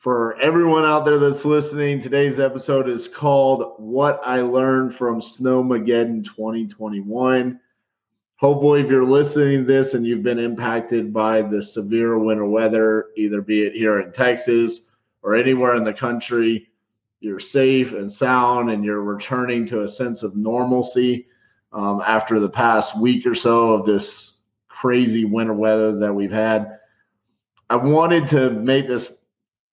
For everyone out there that's listening, today's episode is called What I Learned from Snowmageddon 2021. Hopefully, if you're listening to this and you've been impacted by the severe winter weather, either be it here in Texas or anywhere in the country, you're safe and sound and you're returning to a sense of normalcy um, after the past week or so of this crazy winter weather that we've had. I wanted to make this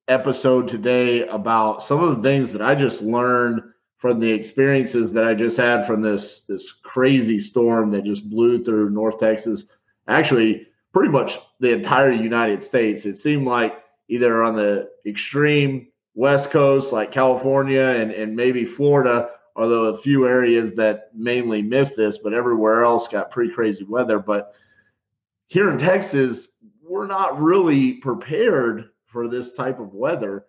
episode today about some of the things that I just learned from the experiences that I just had from this this crazy storm that just blew through North Texas. Actually, pretty much the entire United States. It seemed like either on the extreme west coast, like California and, and maybe Florida, although a few areas that mainly missed this, but everywhere else got pretty crazy weather. But here in Texas, we're not really prepared for this type of weather.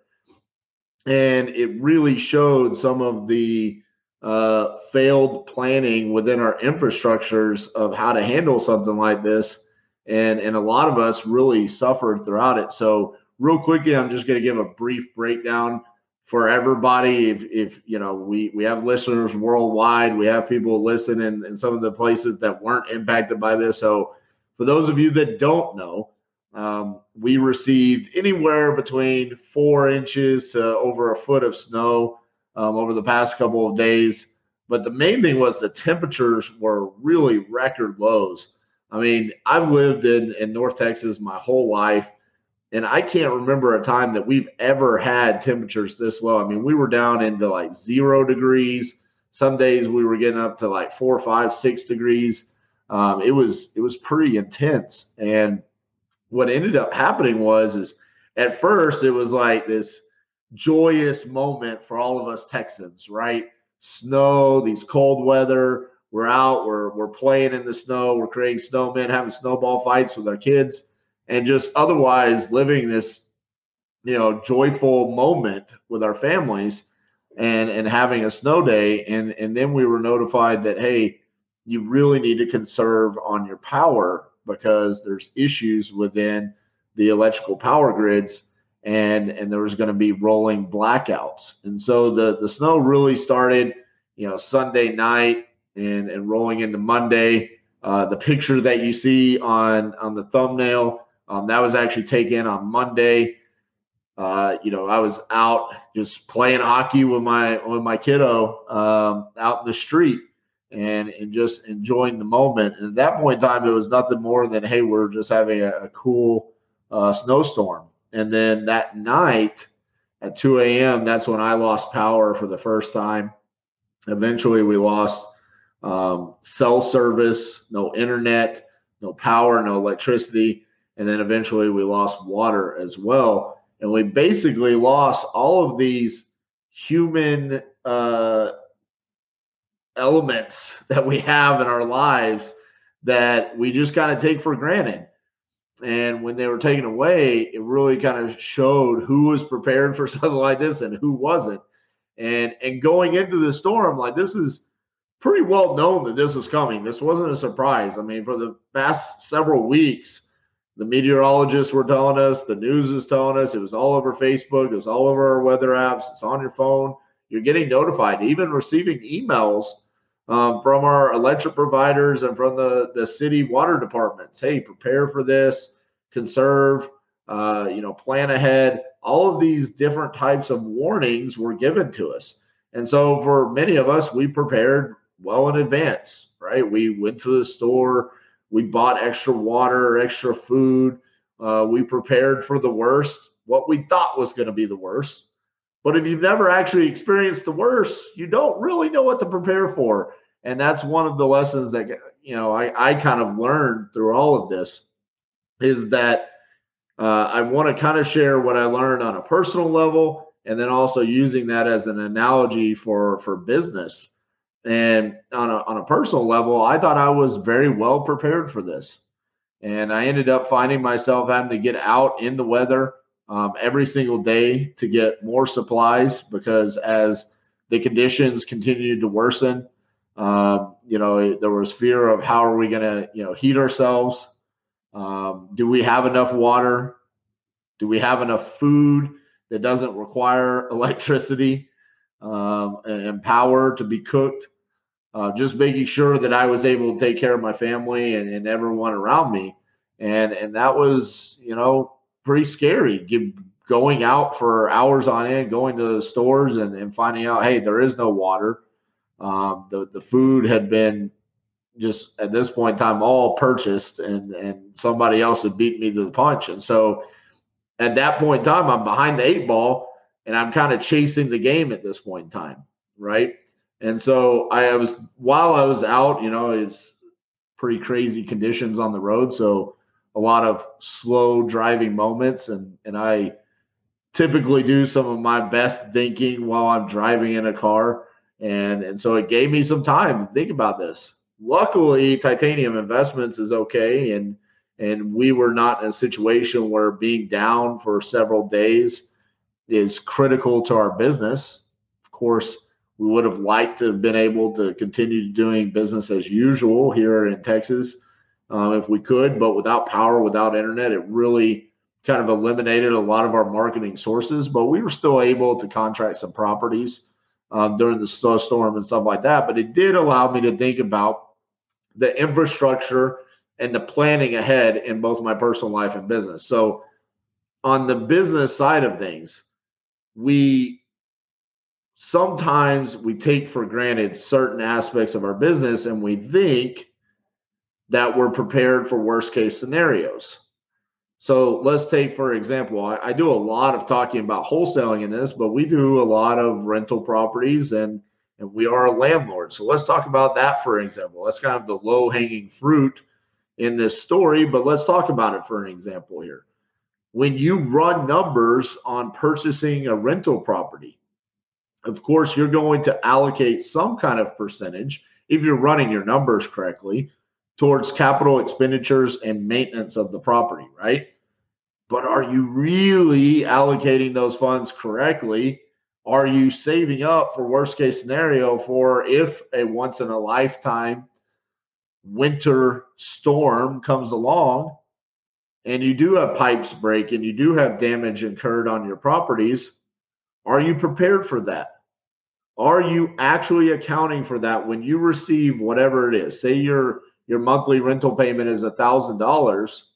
And it really showed some of the uh, failed planning within our infrastructures of how to handle something like this. And, and a lot of us really suffered throughout it. So, real quickly, I'm just going to give a brief breakdown for everybody. If, if you know, we, we have listeners worldwide, we have people listen in, in some of the places that weren't impacted by this. So, for those of you that don't know, um, we received anywhere between four inches to over a foot of snow um, over the past couple of days. But the main thing was the temperatures were really record lows. I mean, I've lived in, in North Texas my whole life, and I can't remember a time that we've ever had temperatures this low. I mean, we were down into like zero degrees. Some days we were getting up to like four, five, six degrees. Um, it was it was pretty intense, and what ended up happening was is at first it was like this joyous moment for all of us Texans, right? Snow, these cold weather, we're out, we're we're playing in the snow, we're creating snowmen, having snowball fights with our kids, and just otherwise living this, you know, joyful moment with our families and and having a snow day. And and then we were notified that hey, you really need to conserve on your power because there's issues within the electrical power grids and and there was going to be rolling blackouts. And so the the snow really started you know sunday night and and rolling into monday. Uh, the picture that you see on on the thumbnail um, that was actually taken on monday. Uh, you know i was out just playing hockey with my with my kiddo um, out in the street and and just enjoying the moment. And at that point in time, it was nothing more than hey, we're just having a, a cool uh, snowstorm. And then that night at 2 a.m., that's when I lost power for the first time. Eventually, we lost um, cell service, no internet, no power, no electricity, and then eventually we lost water as well. And we basically lost all of these human uh, elements that we have in our lives that we just kind of take for granted. And when they were taken away, it really kind of showed who was prepared for something like this and who wasn't. And and going into the storm, like this is pretty well known that this was coming. This wasn't a surprise. I mean, for the past several weeks, the meteorologists were telling us, the news was telling us, it was all over Facebook, it was all over our weather apps, it's on your phone. You're getting notified, even receiving emails um, from our electric providers and from the, the city water departments. Hey, prepare for this, conserve, uh, you know, plan ahead. All of these different types of warnings were given to us. And so for many of us, we prepared well in advance, right? We went to the store, we bought extra water, extra food. Uh, we prepared for the worst, what we thought was going to be the worst. But if you've never actually experienced the worst, you don't really know what to prepare for. And that's one of the lessons that you know I, I kind of learned through all of this is that uh, I want to kind of share what I learned on a personal level, and then also using that as an analogy for for business. And on a on a personal level, I thought I was very well prepared for this, and I ended up finding myself having to get out in the weather um, every single day to get more supplies because as the conditions continued to worsen, um, you know, there was fear of how are we going to, you know, heat ourselves? Um, do we have enough water? Do we have enough food that doesn't require electricity um, and power to be cooked? Uh, just making sure that I was able to take care of my family and, and everyone around me. And, and that was, you know, pretty scary. Give, going out for hours on end, going to the stores and, and finding out, hey, there is no water. Um, the the food had been just at this point in time all purchased, and and somebody else had beat me to the punch. And so at that point in time, I'm behind the eight ball, and I'm kind of chasing the game at this point in time, right? And so I was while I was out, you know, it's pretty crazy conditions on the road, so a lot of slow driving moments, and and I typically do some of my best thinking while I'm driving in a car. And, and so it gave me some time to think about this. Luckily, Titanium Investments is okay. And, and we were not in a situation where being down for several days is critical to our business. Of course, we would have liked to have been able to continue doing business as usual here in Texas um, if we could, but without power, without internet, it really kind of eliminated a lot of our marketing sources, but we were still able to contract some properties um, during the snowstorm and stuff like that. But it did allow me to think about the infrastructure and the planning ahead in both my personal life and business. So, on the business side of things, we sometimes we take for granted certain aspects of our business and we think that we're prepared for worst case scenarios. So let's take, for example, I, I, do a lot of talking about wholesaling in this, but we do a lot of rental properties and and we are a landlord. So let's talk about that for example. That's kind of the low hanging fruit in this story, but let's talk about it for an example here. When you run numbers on purchasing a rental property, of course, you're going to allocate some kind of percentage if you're running your numbers correctly towards capital expenditures and maintenance of the property, right? But are you really allocating those funds correctly? Are you saving up for worst case scenario for if a once in a lifetime winter storm comes along and you do have pipes break and you do have damage incurred on your properties? Are you prepared for that? Are you actually accounting for that when you receive whatever it is? Say you're your monthly rental payment is a thousand dollars.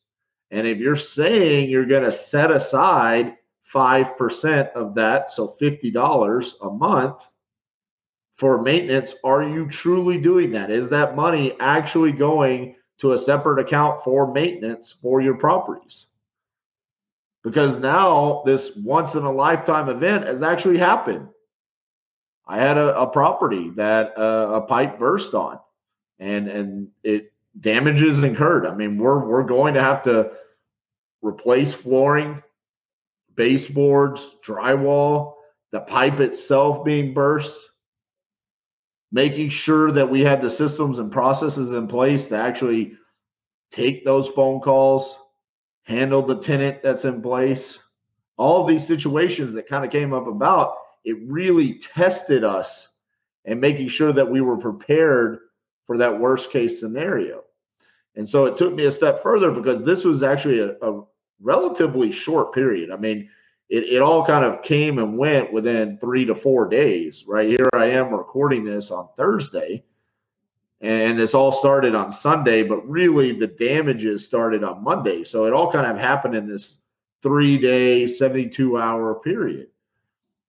And if you're saying you're going to set aside 5% of that so $50 a month for maintenance are you truly doing that? Is that money actually going to a separate account for maintenance for your properties? Because now this once in a lifetime event has actually happened. I had a, a property that uh, a pipe burst on and and it damages incurred. I mean, we're we're going to have to replace flooring, baseboards, drywall, the pipe itself being burst, making sure that we had the systems and processes in place to actually take those phone calls, handle the tenant that's in place. All of these situations that kind of came up about, it really tested us and making sure that we were prepared for that worst case scenario. And so it took me a step further because this was actually a, a relatively short period. I mean, it, it all kind of came and went within three to four days. Right here, I am recording this on Thursday, and this all started on Sunday, but really the damages started on Monday. So it all kind of happened in this three day, 72 hour period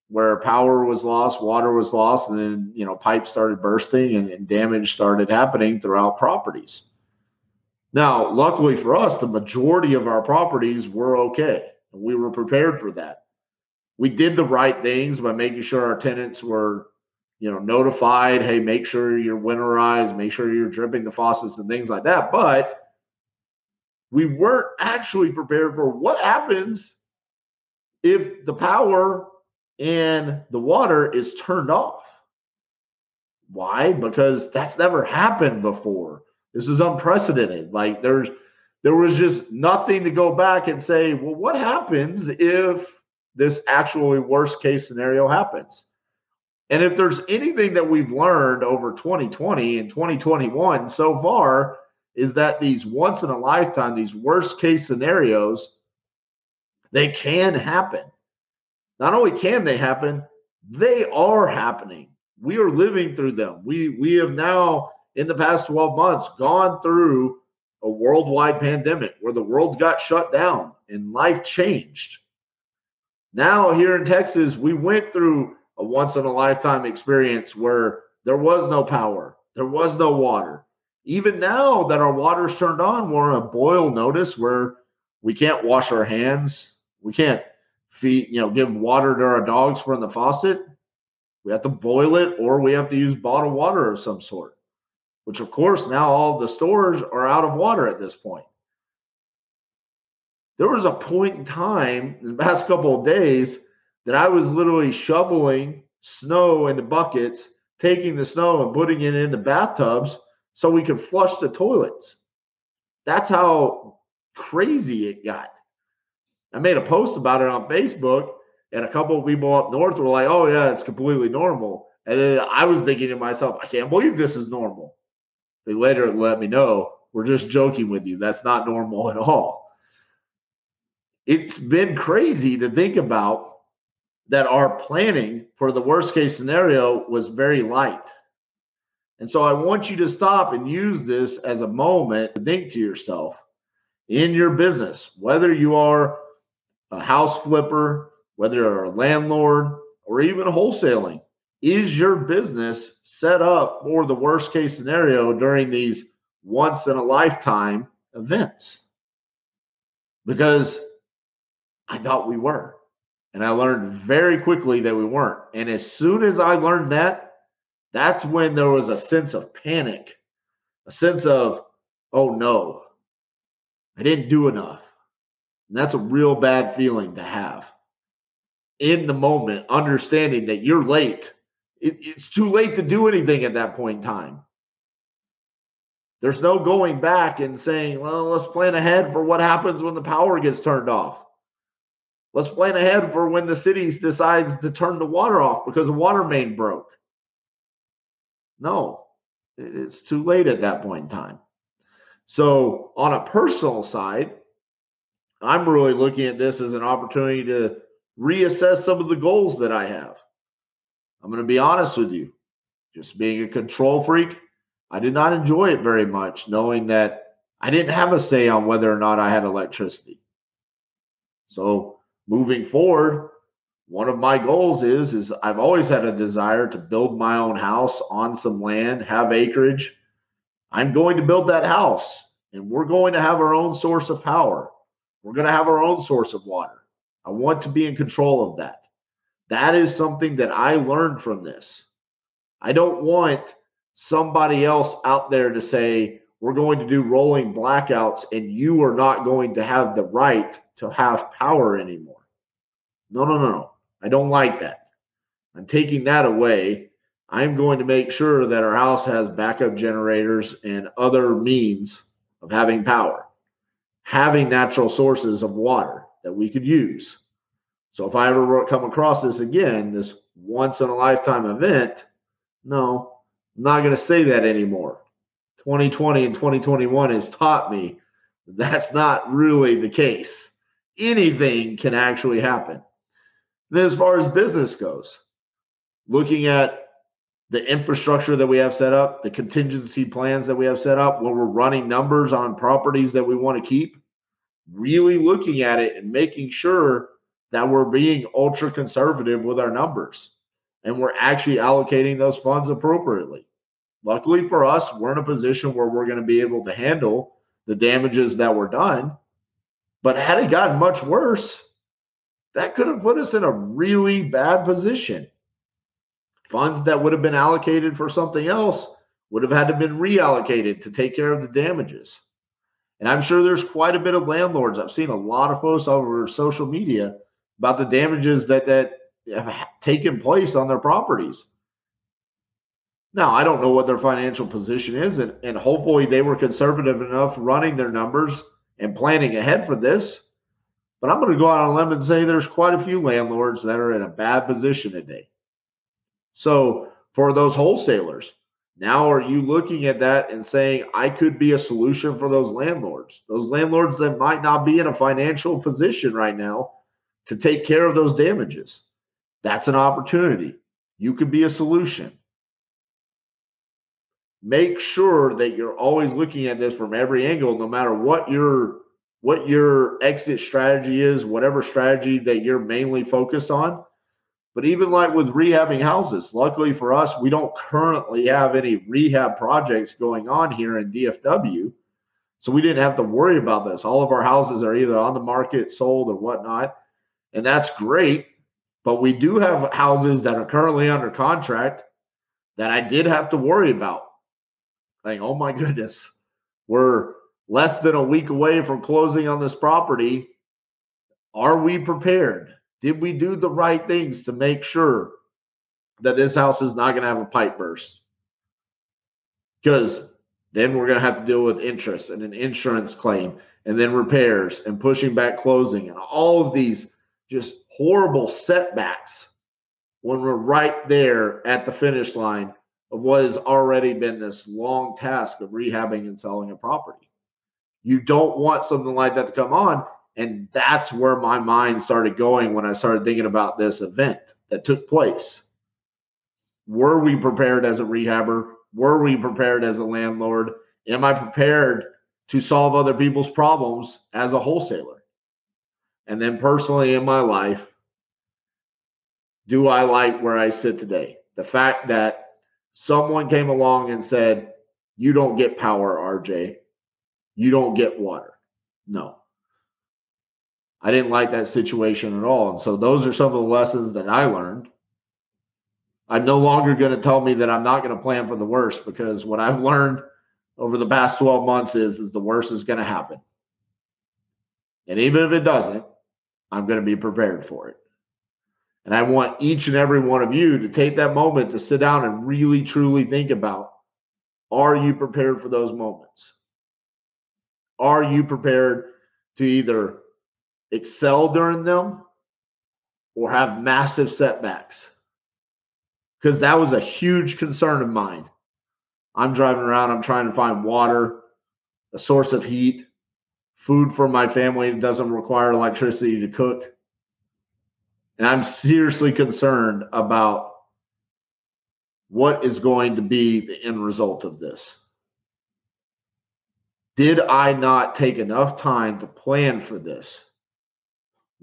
where power was lost, water was lost, and then you know pipes started bursting and, and, damage started happening throughout properties. Now, luckily for us, the majority of our properties were okay. We were prepared for that. We did the right things by making sure our tenants were, you know, notified. Hey, make sure you're winterized, make sure you're dripping the faucets and things like that. But we weren't actually prepared for what happens if the power and the water is turned off. Why? Because that's never happened before. This is unprecedented. Like there's there was just nothing to go back and say, well, what happens if this actually worst case scenario happens? And if there's anything that we've learned over 2020 and 2021 so far, is that these once in a lifetime, these worst case scenarios, they can happen. Not only can they happen, they are happening. We are living through them. We we have now in the past 12 months gone through a worldwide pandemic where the world got shut down and life changed. Now, here in Texas, we went through a once in a lifetime experience where there was no power, there was no water. Even now that our water's turned on, we're on a boil notice where we can't wash our hands, we can't feed, you know, give water to our dogs from the faucet. We have to boil it or we have to use bottled water of some sort which of course now all the stores are out of water at this point. There was a point in time in the past couple of days that I was literally shoveling snow into buckets, taking the snow and putting it into bathtubs so we could flush the toilets. That's how crazy it got. I made a post about it on Facebook, and a couple of people up north were like, oh, yeah, it's completely normal. And then I was thinking to myself, I can't believe this is normal. They later let me know we're just joking with you. That's not normal at all. It's been crazy to think about that our planning for the worst case scenario was very light. And so I want you to stop and use this as a moment to think to yourself in your business, whether you are a house flipper, whether you're a landlord, or even wholesaling, is your business set up for the worst case scenario during these once in a lifetime events? Because I thought we were. And I learned very quickly that we weren't. And as soon as I learned that, that's when there was a sense of panic, a sense of, oh no, I didn't do enough. And that's a real bad feeling to have in the moment, understanding that you're late it, it's too late to do anything at that point in time. There's no going back and saying, well, let's plan ahead for what happens when the power gets turned off. Let's plan ahead for when the city decides to turn the water off because a water main broke. No, it's too late at that point in time. So, on a personal side, I'm really looking at this as an opportunity to reassess some of the goals that I have. I'm going to be honest with you. Just being a control freak, I did not enjoy it very much, knowing that I didn't have a say on whether or not I had electricity. So moving forward, one of my goals is is I've always had a desire to build my own house on some land, have acreage. I'm going to build that house and we're going to have our own source of power. We're going to have our own source of water. I want to be in control of that. That is something that I learned from this. I don't want somebody else out there to say, we're going to do rolling blackouts and you are not going to have the right to have power anymore. No, no, no, no. I don't like that. I'm taking that away. I'm going to make sure that our house has backup generators and other means of having power, having natural sources of water that we could use. So if I ever come across this again, this once in a lifetime event, no, I'm not going to say that anymore. 2020 and 2021 has taught me that's not really the case. Anything can actually happen. Then, as far as business goes, looking at the infrastructure that we have set up, the contingency plans that we have set up, where we're running numbers on properties that we want to keep, really looking at it and making sure that we're being ultra conservative with our numbers and we're actually allocating those funds appropriately. Luckily for us, we're in a position where we're going to be able to handle the damages that were done. But had it gotten much worse, that could have put us in a really bad position. Funds that would have been allocated for something else would have had to been reallocated to take care of the damages. And I'm sure there's quite a bit of landlords. I've seen a lot of posts over social media about the damages that that have taken place on their properties. Now, I don't know what their financial position is, and, and hopefully they were conservative enough running their numbers and planning ahead for this. But I'm going to go out on a limb and say there's quite a few landlords that are in a bad position today. So, for those wholesalers, now are you looking at that and saying, I could be a solution for those landlords? Those landlords that might not be in a financial position right now to take care of those damages. That's an opportunity. You could be a solution make sure that you're always looking at this from every angle no matter what your what your exit strategy is whatever strategy that you're mainly focused on but even like with rehabbing houses luckily for us we don't currently have any rehab projects going on here in dfw so we didn't have to worry about this all of our houses are either on the market sold or whatnot and that's great but we do have houses that are currently under contract that i did have to worry about like, oh my goodness, we're less than a week away from closing on this property. Are we prepared? Did we do the right things to make sure that this house is not going to have a pipe burst? Because then we're going to have to deal with interest and an insurance claim and then repairs and pushing back closing and all of these just horrible setbacks when we're right there at the finish line of what has already been this long task of rehabbing and selling a property. You don't want something like that to come on. And that's where my mind started going when I started thinking about this event that took place. Were we prepared as a rehabber? Were we prepared as a landlord? Am I prepared to solve other people's problems as a wholesaler? And then personally in my life, do I like where I sit today? The fact that someone came along and said, You don't get power, RJ. You don't get water. No. I didn't like that situation at all. And so those are some of the lessons that I learned. I'm no longer going to tell me that I'm not going to plan for the worst because what I've learned over the past 12 months is, is the worst is going to happen. And even if it doesn't, I'm going to be prepared for it. And I want each and every one of you to take that moment to sit down and really truly think about are you prepared for those moments? Are you prepared to either excel during them or have massive setbacks? Because that was a huge concern of mine. I'm driving around, I'm trying to find water, a source of heat, food for my family that doesn't require electricity to cook and I'm seriously concerned about what is going to be the end result of this. Did I not take enough time to plan for this?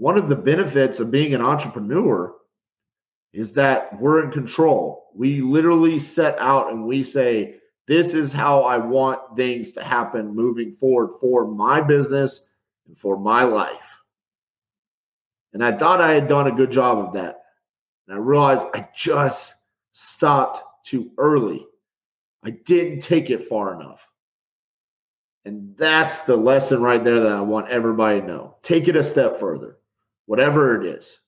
One of the benefits of being an entrepreneur is that we're in control. We literally set out and we say, This is how I want things to happen moving forward for my business and for my life. And I thought I had done a good job of that. And I realized I just stopped too early. I didn't take it far enough. And that's the lesson right there that I want everybody to know. Take it a step further, whatever it is.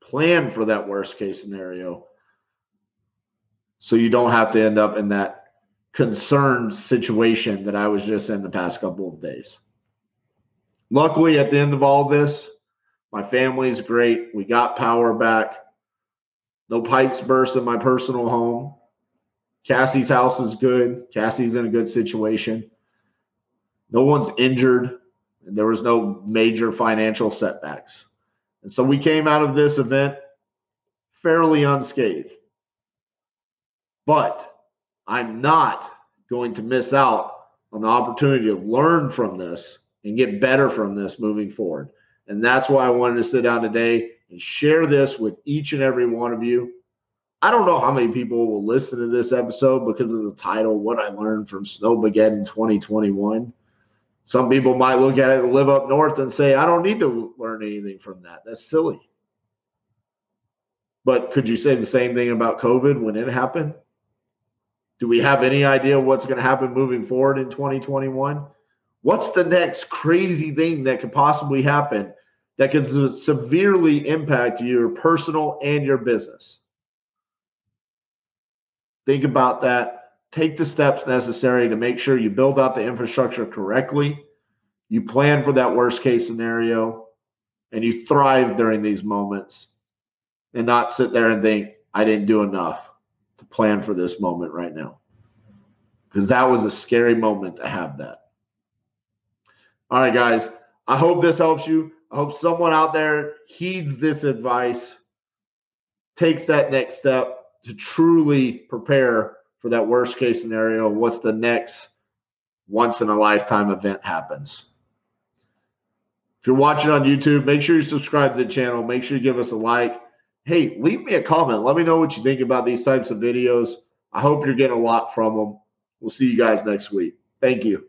Plan for that worst case scenario so you don't have to end up in that concerned situation that I was just in the past couple of days. Luckily, at the end of all this, my family's great. We got power back. No pipes burst in my personal home. Cassie's house is good. Cassie's in a good situation. No one's injured, there was no major financial setbacks. And so we came out of this event fairly unscathed. But I'm not going to miss out on the opportunity to learn from this and get better from this moving forward. And that's why I wanted to sit down today and share this with each and every one of you. I don't know how many people will listen to this episode because of the title, What I Learned from Snowmageddon 2021. Some people might look at it and live up north and say, I don't need to learn anything from that. That's silly. But could you say the same thing about COVID when it happened? Do we have any idea what's going to happen moving forward in 2021? What's the next crazy thing that could possibly happen that could severely impact your personal and your business? Think about that. Take the steps necessary to make sure you build out the infrastructure correctly. You plan for that worst case scenario and you thrive during these moments and not sit there and think, I didn't do enough to plan for this moment right now. Because that was a scary moment to have that. All right, guys. I hope this helps you. I hope someone out there heeds this advice, takes that next step to truly prepare for that worst case scenario. What's the next once in a lifetime event happens? If you're watching on YouTube, make sure you subscribe to the channel. Make sure you give us a like. Hey, leave me a comment. Let me know what you think about these types of videos. I hope you're getting a lot from them. We'll see you guys next week. Thank you.